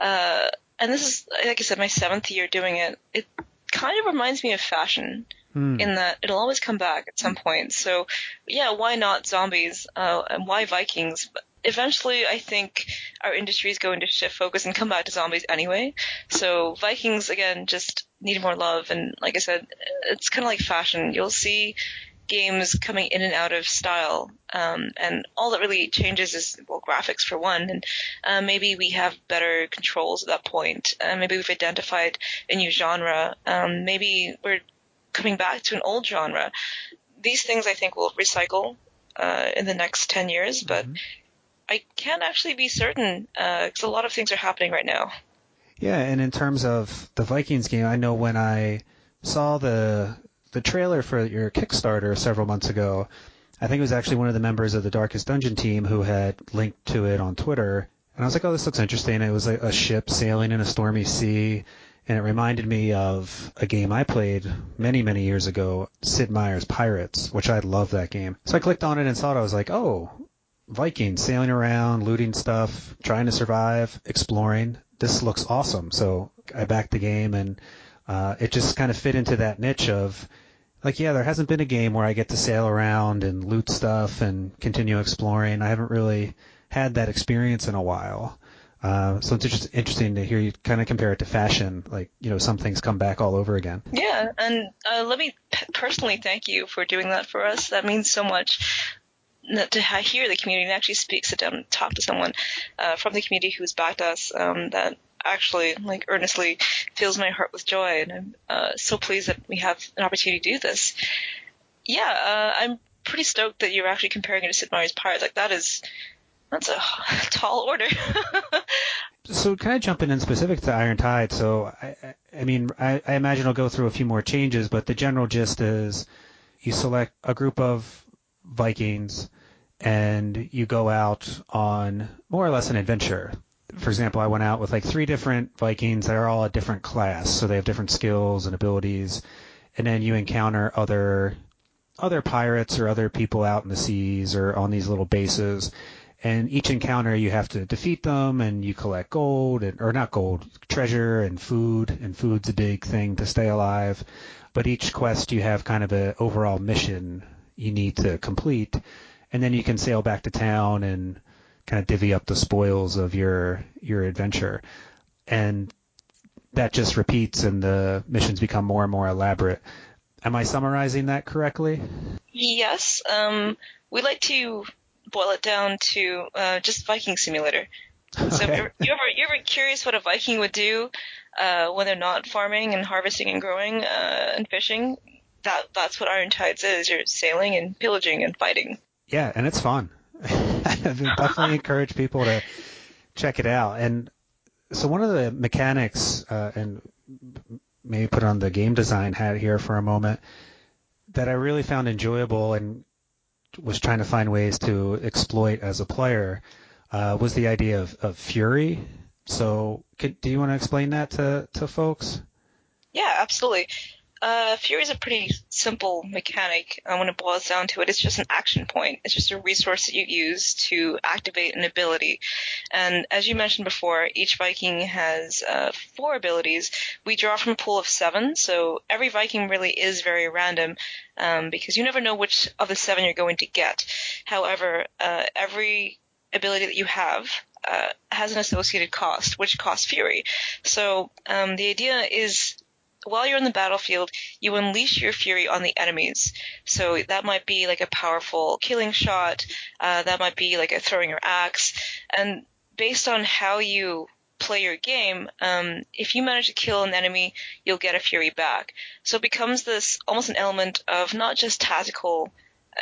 B: uh, and this is, like I said, my seventh year doing it, it kind of reminds me of fashion. Hmm. in that it'll always come back at some point. So, yeah, why not zombies? Uh, and why Vikings? Eventually, I think our industry is going to shift focus and come back to zombies anyway. So Vikings again just need more love, and like I said, it's kind of like fashion. You'll see games coming in and out of style, um, and all that really changes is well graphics for one, and uh, maybe we have better controls at that point. Uh, maybe we've identified a new genre. Um, maybe we're coming back to an old genre. These things I think will recycle uh, in the next ten years, but mm-hmm. I can't actually be certain because uh, a lot of things are happening right now.
A: Yeah, and in terms of the Vikings game, I know when I saw the the trailer for your Kickstarter several months ago. I think it was actually one of the members of the Darkest Dungeon team who had linked to it on Twitter. And I was like, oh, this looks interesting. It was a, a ship sailing in a stormy sea. And it reminded me of a game I played many, many years ago, Sid Meier's Pirates, which I love that game. So I clicked on it and saw it. I was like, oh, Vikings sailing around, looting stuff, trying to survive, exploring. This looks awesome. So I backed the game and uh, it just kind of fit into that niche of like yeah, there hasn't been a game where I get to sail around and loot stuff and continue exploring. I haven't really had that experience in a while. Uh, so it's just interesting to hear you kind of compare it to fashion. Like, you know, some things come back all over again.
B: Yeah, and uh, let me personally thank you for doing that for us. That means so much to hear the community and actually speak, sit down and talk to someone uh, from the community who's backed us. Um, that actually like earnestly fills my heart with joy, and I'm uh, so pleased that we have an opportunity to do this. Yeah, uh, I'm pretty stoked that you're actually comparing it to Sid Meier's Pirates. Like that is that's a (laughs) tall order. (laughs)
A: so kind of jumping in specific to Iron Tide. So I, I mean, I, I imagine I'll go through a few more changes, but the general gist is you select a group of Vikings and you go out on more or less an adventure for example, I went out with like three different Vikings that are all a different class, so they have different skills and abilities, and then you encounter other other pirates or other people out in the seas or on these little bases. And each encounter you have to defeat them and you collect gold and, or not gold, treasure and food and food's a big thing to stay alive. But each quest you have kind of an overall mission you need to complete. And then you can sail back to town and kind of divvy up the spoils of your your adventure, and that just repeats, and the missions become more and more elaborate. Am I summarizing that correctly?
B: Yes. Um, we like to boil it down to uh, just Viking Simulator. Okay. So you ever, you ever curious what a Viking would do uh, when they're not farming and harvesting and growing uh, and fishing? That that's what Iron Tides is. You're sailing and pillaging and fighting.
A: Yeah, and it's fun. (laughs) I definitely encourage people to check it out. And so one of the mechanics, uh, and maybe put on the game design hat here for a moment, that I really found enjoyable and was trying to find ways to exploit as a player uh, was the idea of, of fury. So, could, do you want to explain that to, to folks?
B: Yeah, absolutely. Uh, Fury is a pretty simple mechanic uh, when it boils down to it. It's just an action point. It's just a resource that you use to activate an ability. And as you mentioned before, each Viking has uh, four abilities. We draw from a pool of seven, so every Viking really is very random um, because you never know which of the seven you're going to get. However, uh, every ability that you have uh, has an associated cost, which costs fury. So um, the idea is while you're on the battlefield, you unleash your fury on the enemies. So that might be like a powerful killing shot. Uh, that might be like a throwing your axe. And based on how you play your game, um, if you manage to kill an enemy, you'll get a fury back. So it becomes this almost an element of not just tactical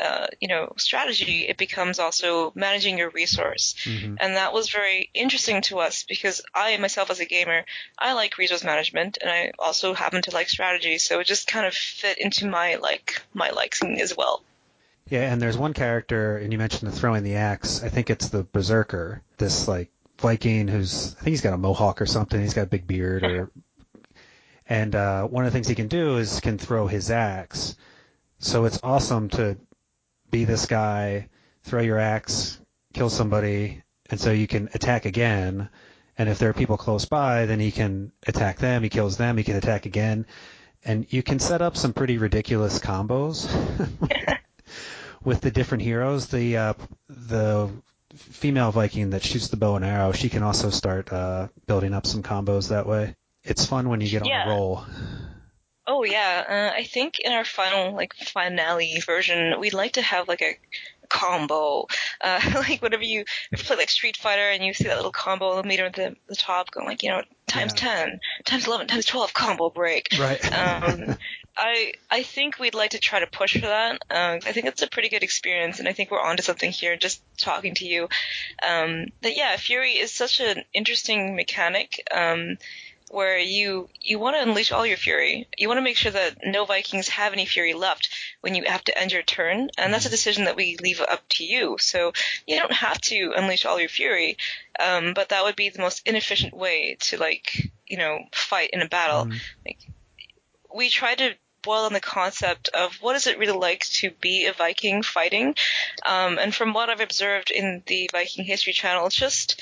B: uh, you know, strategy, it becomes also managing your resource. Mm-hmm. And that was very interesting to us because I myself as a gamer, I like resource management and I also happen to like strategy. So it just kind of fit into my like my liking as well.
A: Yeah, and there's one character, and you mentioned the throwing the axe. I think it's the berserker, this like Viking who's I think he's got a mohawk or something. He's got a big beard, or (laughs) and uh, one of the things he can do is can throw his axe. So it's awesome to be this guy, throw your axe, kill somebody, and so you can attack again. And if there are people close by, then he can attack them. He kills them. He can attack again, and you can set up some pretty ridiculous combos (laughs) with the different heroes. The uh, the female Viking that shoots the bow and arrow, she can also start uh, building up some combos that way. It's fun when you get
B: Yeah.
A: on a roll.
B: Oh yeah, uh, I think in our final like finale version, we'd like to have like a combo, uh, (laughs) like whenever you play like Street Fighter and you see that little combo meter at the, the top going like you know times
A: Yeah.
B: ten, times eleven, times twelve combo break.
A: Right.
B: Um, (laughs) I I think we'd like to try to push for that. Um, I think it's a pretty good experience, and I think we're onto something here. Just talking to you, um, that yeah, Fury is such an interesting mechanic. Um, where you you want to unleash all your fury. You want to make sure that no Vikings have any fury left when you have to end your turn, and that's a decision that we leave up to you. So you don't have to unleash all your fury, um, but that would be the most inefficient way to like you know fight in a battle.
A: Mhm.
B: Like we try to boil on the concept of what is it really like to be a Viking fighting, um, and from what I've observed in the Viking History Channel, it's just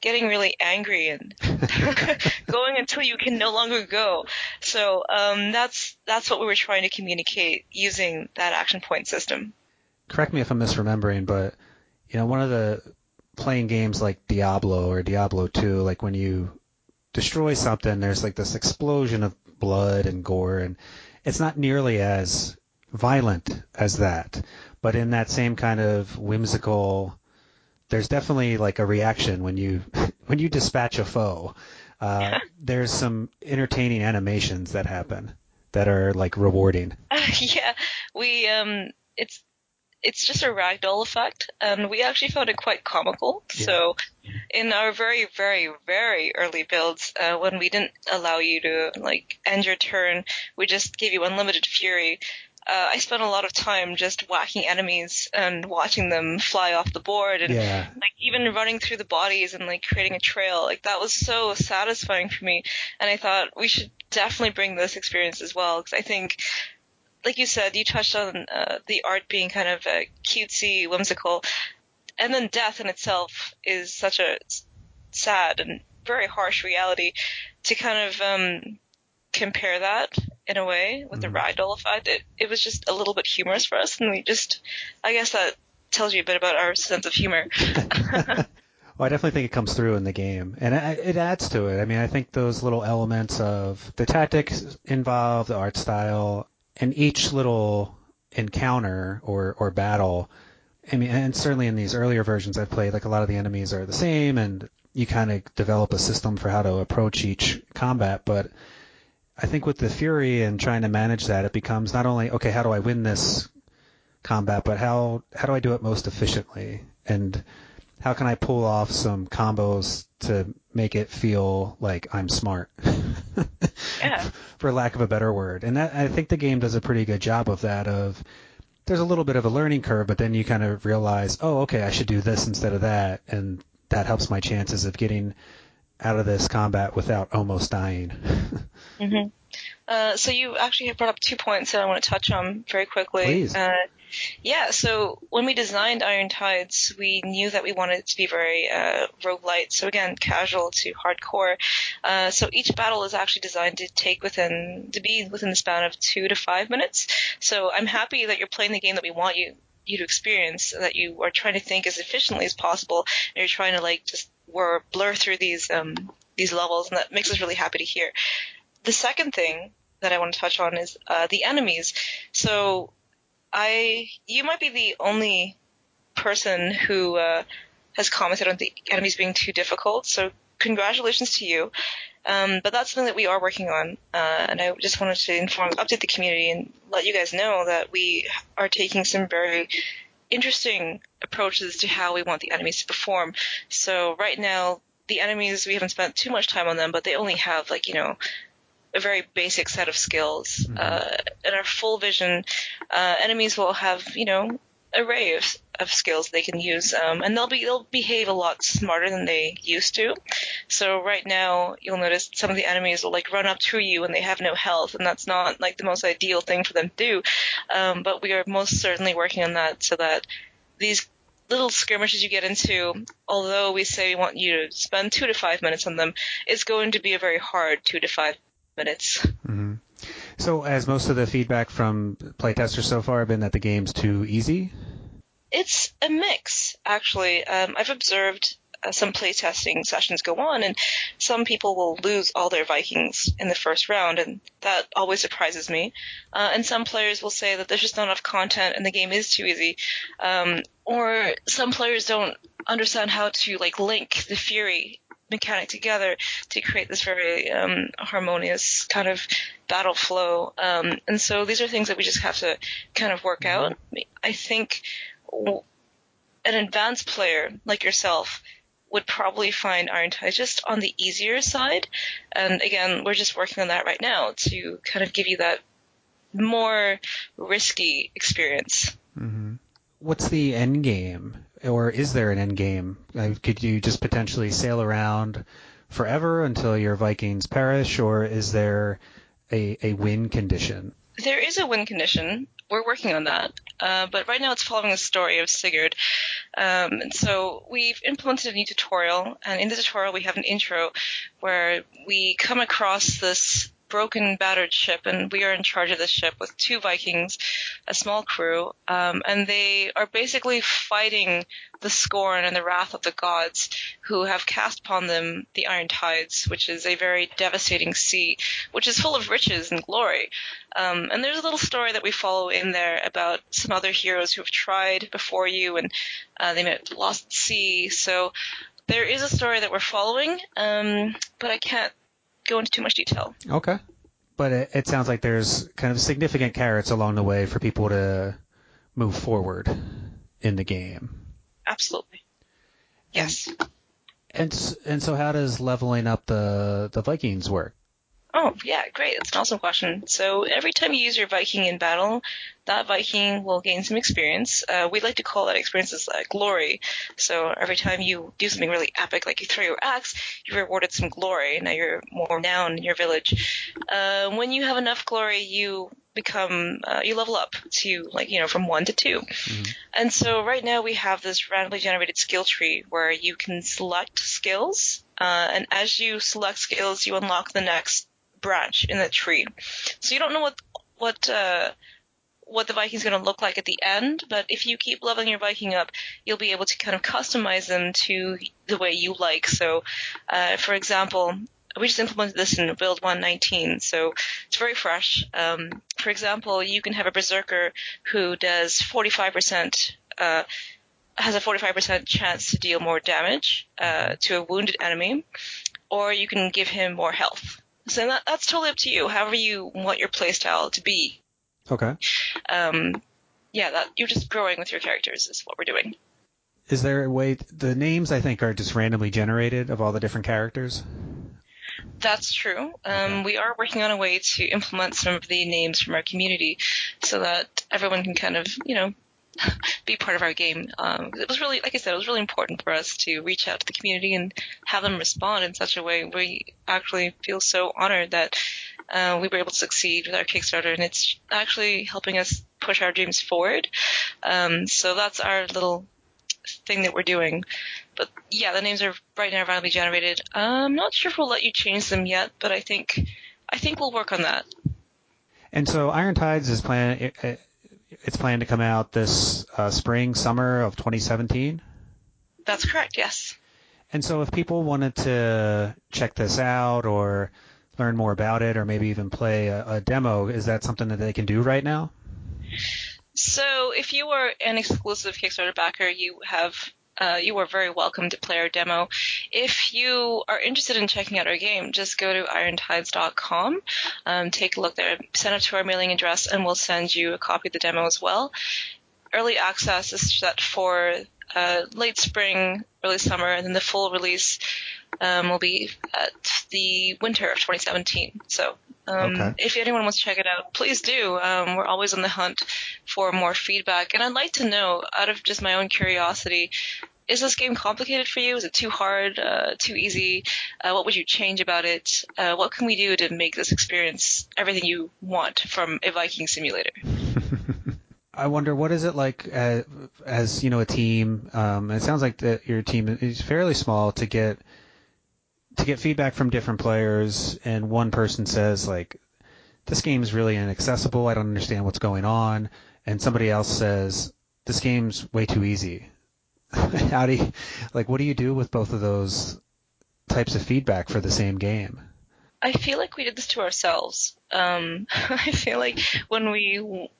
B: getting really angry and (laughs) (laughs) going until you can no longer go. So um, that's that's what we were trying to communicate using that action point system.
A: Correct me if I'm misremembering, but you know, one of the playing games like Diablo or Diablo 2, like when you destroy something, there's like this explosion of blood and gore, and it's not nearly as violent as that. But in that same kind of whimsical, there's definitely like a reaction when you (laughs) when you dispatch a foe. Uh, there's some entertaining animations that happen that are like rewarding. (laughs)
B: yeah, we um, it's it's just a ragdoll effect, and we actually found it quite comical.
A: Yeah.
B: So, in our very, very, very early builds, uh, when we didn't allow you to like end your turn, we just gave you unlimited fury. Uh, I spent a lot of time just whacking enemies and watching them fly off the board, and
A: Yeah,
B: like even running through the bodies and like creating a trail. Like that was so satisfying for me and i thought we should definitely bring this experience as well because i think like you said you touched on uh, the art being kind of uh, cutesy whimsical and then death in itself is such a sad and very harsh reality to kind of um, compare that in a way with the
A: Mhm.
B: ragdoll effect it, it was just a little bit humorous for us and we just i guess that tells you a bit about our sense of humor (laughs) (laughs)
A: Well, I definitely think it comes through in the game, and it, it adds to it. I mean, I think those little elements of the tactics involved, the art style, and each little encounter or or battle. I mean, and certainly in these earlier versions I've played, like a lot of the enemies are the same, and you kind of develop a system for how to approach each combat. But I think with the Fury and trying to manage that, it becomes not only okay, how do I win this combat, but how how do I do it most efficiently and how can I pull off some combos to make it feel like I'm smart? (laughs)
B: Yeah.
A: For lack of a better word. And that I think the game does a pretty good job of that of there's a little bit of a learning curve, but then you kind of realize, oh, okay, I should do this instead of that, and that helps my chances of getting out of this combat without almost dying. (laughs)
B: hmm Uh, so you actually have brought up two points that I want to touch on very quickly.
A: Please.
B: Uh, yeah, so when we designed Iron Tides, we knew that we wanted it to be very uh, roguelite. So again, casual to hardcore. Uh, so each battle is actually designed to take within to be within the span of two to five minutes. So I'm happy that you're playing the game that we want you you to experience. That you are trying to think as efficiently as possible, and you're trying to like just were blur through these um, these levels, and that makes us really happy to hear. The second thing that I want to touch on is uh, the enemies. So I, you might be the only person who uh, has commented on the enemies being too difficult. So congratulations to you. Um, but that's something that we are working on, uh, and I just wanted to inform, update the community, and let you guys know that we are taking some very interesting approaches to how we want the enemies to perform. So right now, the enemies we haven't spent too much time on them, but they only have like you know a very basic set of skills.
A: Mhm.
B: Uh, in our full vision, uh, enemies will have you know array of, of skills they can use, um, and they'll be they'll behave a lot smarter than they used to. So right now, you'll notice some of the enemies will like run up to you and they have no health, and that's not like the most ideal thing for them to do. Um, but we are most certainly working on that so that these little skirmishes you get into, although we say we want you to spend two to five minutes on them, it's going to be a very hard two to five minutes.
A: hmm So, as most of the feedback from playtesters so far have been that the game's too easy?
B: It's a mix, actually. Um, I've observed uh, some playtesting sessions go on, and some people will lose all their Vikings in the first round, and that always surprises me. Uh, and some players will say that there's just not enough content and the game is too easy. Um, or some players don't understand how to like link the Fury mechanic together to create this very um, harmonious kind of battle flow. Um, and so these are things that we just have to kind of work out. I think an advanced player like yourself would probably find Iron Tide just on the easier side. And again, we're just working on that right now to kind of give you that more risky experience.
A: Mm-hmm. What's the end game, or is there an end game? Could you just potentially sail around forever until your Vikings perish, or is there a, a win condition?
B: There is a win condition. We're working on that. Uh, but right now it's following the story of Sigurd. Um, and so we've implemented a new tutorial, and in the tutorial we have an intro where we come across this broken, battered ship, and we are in charge of this ship with two Vikings, a small crew, um, and they are basically fighting the scorn and the wrath of the gods who have cast upon them the Iron Tides, which is a very devastating sea, which is full of riches and glory. Um, and there's a little story that we follow in there about some other heroes who have tried before you and uh, they met lost sea. So there is a story that we're following, um, but I can't go into too much detail.
A: Okay. But it, it sounds like there's kind of significant carrots along the way for people to move forward in the game.
B: Absolutely. Yes.
A: And and so how does leveling up the the Vikings work?
B: Oh, yeah, great. That's an awesome question. So every time you use your Viking in battle, that Viking will gain some experience. Uh, we like to call that experience as uh, glory. So every time you do something really epic, like you throw your axe, you're rewarded some glory. Now you're more renowned in your village. Uh, when you have enough glory, you become uh, you level up to like you know from one to 2 mm-hmm. and so right now we have this randomly generated skill tree where you can select skills uh, and as you select skills you unlock the next branch in the tree. So you don't know what what uh, what the Viking's going to look like at the end, but if you keep leveling your Viking up, you'll be able to kind of customize them to the way you like. So, uh, for example, we just implemented this in build 119, so it's very fresh. Um, for example, you can have a berserker who does 45%, uh, has a 45% chance to deal more damage uh, to a wounded enemy, or you can give him more health. So that, that's totally up to you. However you want your playstyle to be.
A: Okay.
B: Um, yeah, that you're just growing with your characters is what we're doing.
A: Is there a way? The names I think are just randomly generated of all the different characters.
B: That's true. Um, we are working on a way to implement some of the names from our community so that everyone can kind of, you know, be part of our game. Um, it was really, like I said, it was really important for us to reach out to the community and have them respond in such a way. We actually feel so honored that uh, we were able to succeed with our Kickstarter, and it's actually helping us push our dreams forward. Um, so that's our little thing that we're doing. But yeah, the names are right now randomly generated. I'm not sure if we'll let you change them yet, but I think I think we'll work on that.
A: And so Iron Tides is planning it's planned to come out this uh, spring, summer of 2017.
B: That's correct. Yes.
A: And so, if people wanted to check this out or learn more about it, or maybe even play a, a demo, is that something that they can do right now?
B: So, if you are an exclusive Kickstarter backer, you have uh, you are very welcome to play our demo. If you are interested in checking out our game, just go to irontides.com, um, take a look there, send it to our mailing address, and we'll send you a copy of the demo as well. Early access is set for uh, late spring, early summer, and then the full release um, will be at the winter of 2017. So um, okay. if anyone wants to check it out, please do. Um, we're always on the hunt for more feedback. And I'd like to know, out of just my own curiosity, is this game complicated for you? Is it too hard, uh, too easy? Uh, what would you change about it? Uh, what can we do to make this experience everything you want from a Viking simulator? (laughs)
A: I wonder what is it like as, uh, as you know a team. Um, it sounds like that your team is fairly small to get to get feedback from different players, and one person says like, "This game is really inaccessible. I don't understand what's going on," and somebody else says, this game's way too easy. (laughs) How do you, like, what do you do with both of those types of feedback for the same game?
B: I feel like we did this to ourselves. Um, (laughs) I feel like when we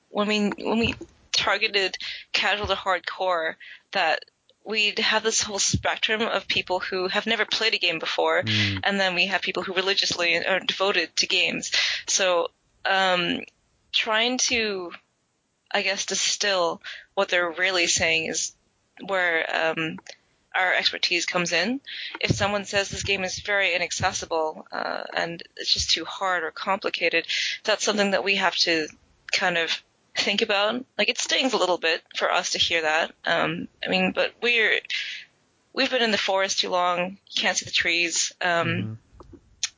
B: when we when we targeted casual to hardcore, that we'd have this whole spectrum of people who have never played a game before, mm. and then we have people who religiously are devoted to games. So, um, trying to, I guess, distill what they're really saying is where um, our expertise comes in. If someone says this game is very inaccessible uh, and it's just too hard or complicated, that's something that we have to kind of think about. Like it stings a little bit for us to hear that. Um, I mean, but we're we've been in the forest too long. You can't see the trees. Um, mm-hmm.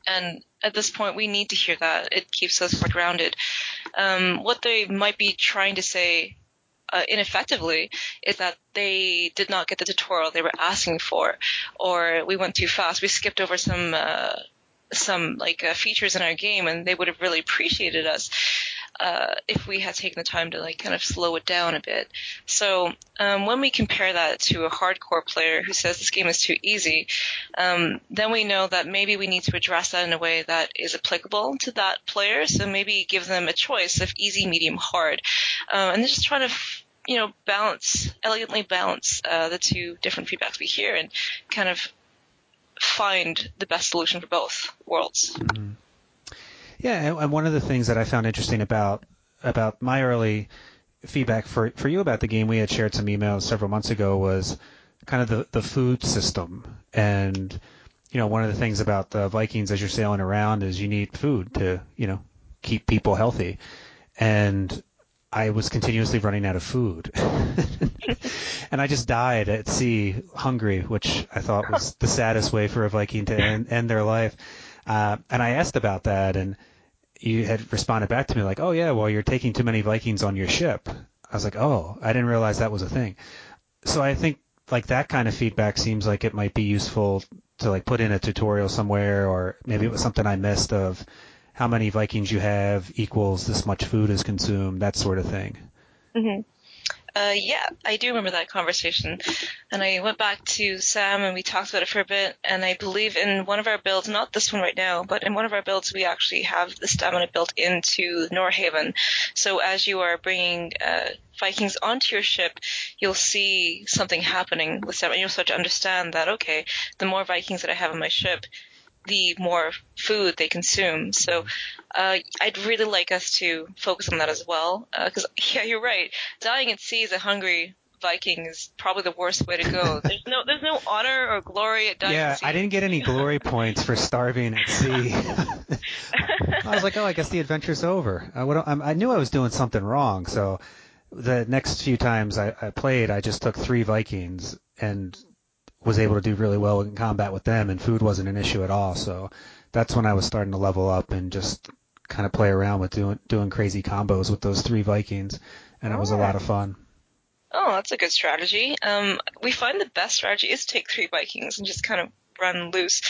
B: And at this point, we need to hear that. It keeps us grounded. Um, what they might be trying to say uh, ineffectively is that they did not get the tutorial they were asking for, or we went too fast. We skipped over some uh, some like uh, features in our game, and they would have really appreciated us uh, if we had taken the time to like kind of slow it down a bit. So um, when we compare that to a hardcore player who says this game is too easy, um, then we know that maybe we need to address that in a way that is applicable to that player. So maybe give them a choice of easy, medium, hard, uh, and just trying to you know balance elegantly balance uh, the two different feedbacks we hear and kind of find the best solution for both worlds. Mm-hmm.
A: Yeah, and one of the things that I found interesting about about my early feedback for for you about the game, we had shared some emails several months ago, was kind of the the food system, and you know one of the things about the Vikings as you're sailing around is you need food to you know keep people healthy, and I was continuously running out of food. (laughs) and I just died at sea hungry, which I thought was the saddest way for a Viking to end, end their life. Uh, and I asked about that, and you had responded back to me like, "Oh yeah, well you're taking too many Vikings on your ship." I was like, "Oh, I didn't realize that was a thing." So I think like that kind of feedback seems like it might be useful to like put in a tutorial somewhere, or maybe it was something I missed of how many Vikings you have equals this much food is consumed, that sort of thing.
B: Mm-hmm. Uh, yeah, I do remember that conversation. And I went back to Sam and we talked about it for a bit. And I believe in one of our builds, not this one right now, but in one of our builds, we actually have the stamina built into Norhaven. So as you are bringing uh, Vikings onto your ship, you'll see something happening with stamina. You'll start to understand that, okay, the more Vikings that I have on my ship, the more food they consume. So uh, I'd really like us to focus on that as well. Because uh, (laughs) yeah, you're right. Dying at sea as a hungry Viking is probably the worst way to go. (laughs) There's no there's no honor or glory at dying
A: yeah,
B: at sea.
A: Yeah, I didn't get any glory (laughs) points for starving at sea. I was like, oh, I guess the adventure's over. I, I, knew I was doing something wrong, so the next few times I, I played, I just took three Vikings and was able to do really well in combat with them, and food wasn't an issue at all. So that's when I was starting to level up and just kind of play around with doing doing crazy combos with those three Vikings, and it was a lot of fun.
B: Oh, that's a good strategy. Um, we find the best strategy is to take three Vikings and just kind of run loose.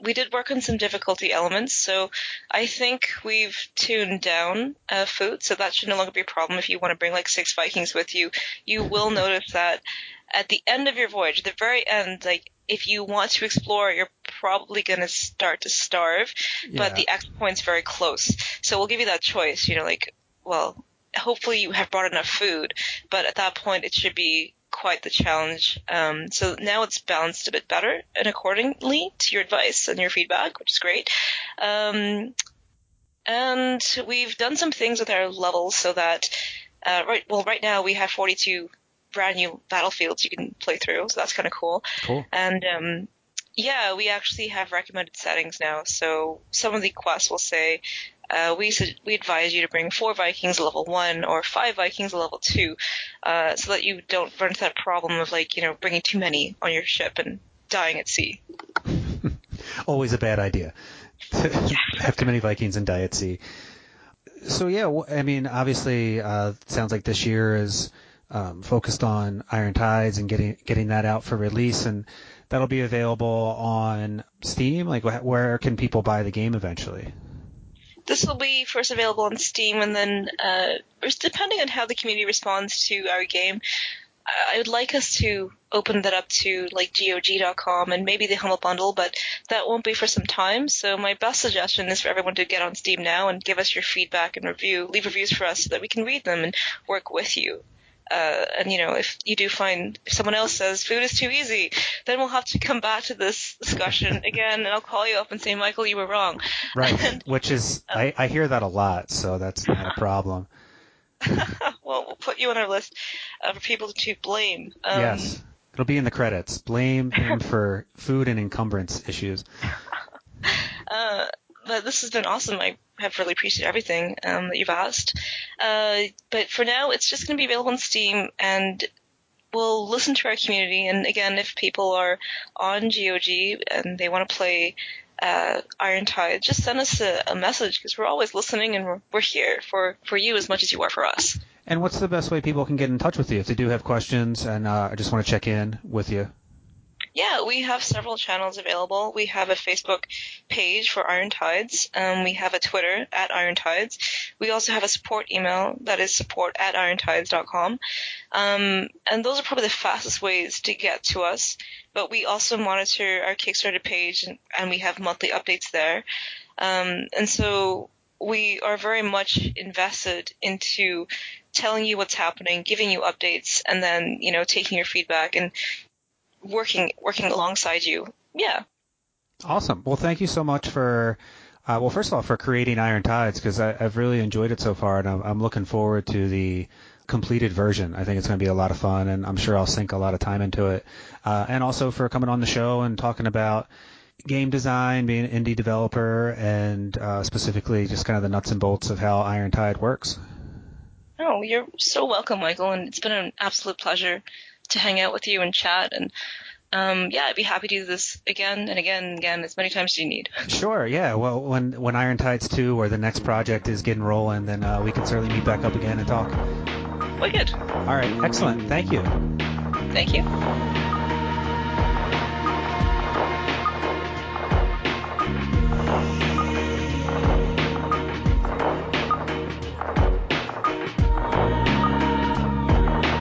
B: We did work on some difficulty elements, so I think we've tuned down uh, food, so that should no longer be a problem if you want to bring like six Vikings with you. You will notice that at the end of your voyage, the very end, like if you want to explore, you're probably going to start to starve, yeah. but the exit point's very close. So we'll give you that choice. You know, like, well, hopefully you have brought enough food, but at that point it should be quite the challenge. Um, so now it's balanced a bit better and accordingly to your advice and your feedback, which is great. Um, and we've done some things with our levels so that uh, right well right now we have 42 brand new battlefields you can play through, so that's kind of cool.
A: Cool.
B: And um, yeah, we actually have recommended settings now. So some of the quests will say uh, we we advise you to bring four Vikings level one or five Vikings level two, uh, so that you don't run into that problem of like you know bringing too many on your ship and dying at sea. (laughs)
A: Always a bad idea. (laughs) have too many Vikings and die at sea. So yeah, I mean, obviously, uh, sounds like this year is um, focused on Iron Tides and getting getting that out for release, and that'll be available on Steam. Like, where can people buy the game eventually?
B: this will be first available on Steam, and then uh, depending on how the community responds to our game, I would like us to open that up to like GOG.com and maybe the Humble Bundle, but that won't be for some time. So my best suggestion is for everyone to get on Steam now and give us your feedback and review, leave reviews for us so that we can read them and work with you. Uh, and you know, if you do find if someone else says food is too easy, then we'll have to come back to this discussion (laughs) again, and I'll call you up and say, Michael, you were wrong.
A: Right, (laughs) and, which is I, I hear that a lot, so that's not a problem. (laughs)
B: well, we'll put you on our list uh, for people to blame.
A: Um, yes, it'll be in the credits. Blame him for food and encumbrance issues.
B: Uh, this has been awesome. I have really appreciated everything um, that you've asked. Uh, but for now, it's just going to be available on Steam, and we'll listen to our community. And again, if people are on GOG and they want to play uh, Iron Tide, just send us a, a message because we're always listening and we're, we're here for, for you as much as you are for us.
A: And what's the best way people can get in touch with you if they do have questions and uh, I just want to check in with you?
B: Yeah, we have several channels available. We have a Facebook page for Iron Tides. Um, we have a Twitter at Iron Tides. We also have a support email that is support at irontides.com. Um, and those are probably the fastest ways to get to us. But we also monitor our Kickstarter page and, and we have monthly updates there. Um, and so we are very much invested into telling you what's happening, giving you updates, and then, you know, taking your feedback and working working alongside you. Yeah.
A: Awesome. Well, thank you so much for. Uh, well, first of all, for creating Iron Tides because I've really enjoyed it so far, and I'm, I'm looking forward to the completed version. I think it's going to be a lot of fun, and I'm sure I'll sink a lot of time into it. Uh, and also for coming on the show and talking about game design, being an indie developer, and uh, specifically just kind of the nuts and bolts of how Iron Tide works.
B: Oh, you're so welcome, Michael, and it's been an absolute pleasure to hang out with you and chat. And um, yeah, I'd be happy to do this again and again and again as many times as you need.
A: Sure. Yeah. Well, when when Iron Tides two or the next project is getting rolling, then uh, we can certainly meet back up again and talk.
B: Wicked.
A: All right. Excellent. Thank you.
B: Thank you.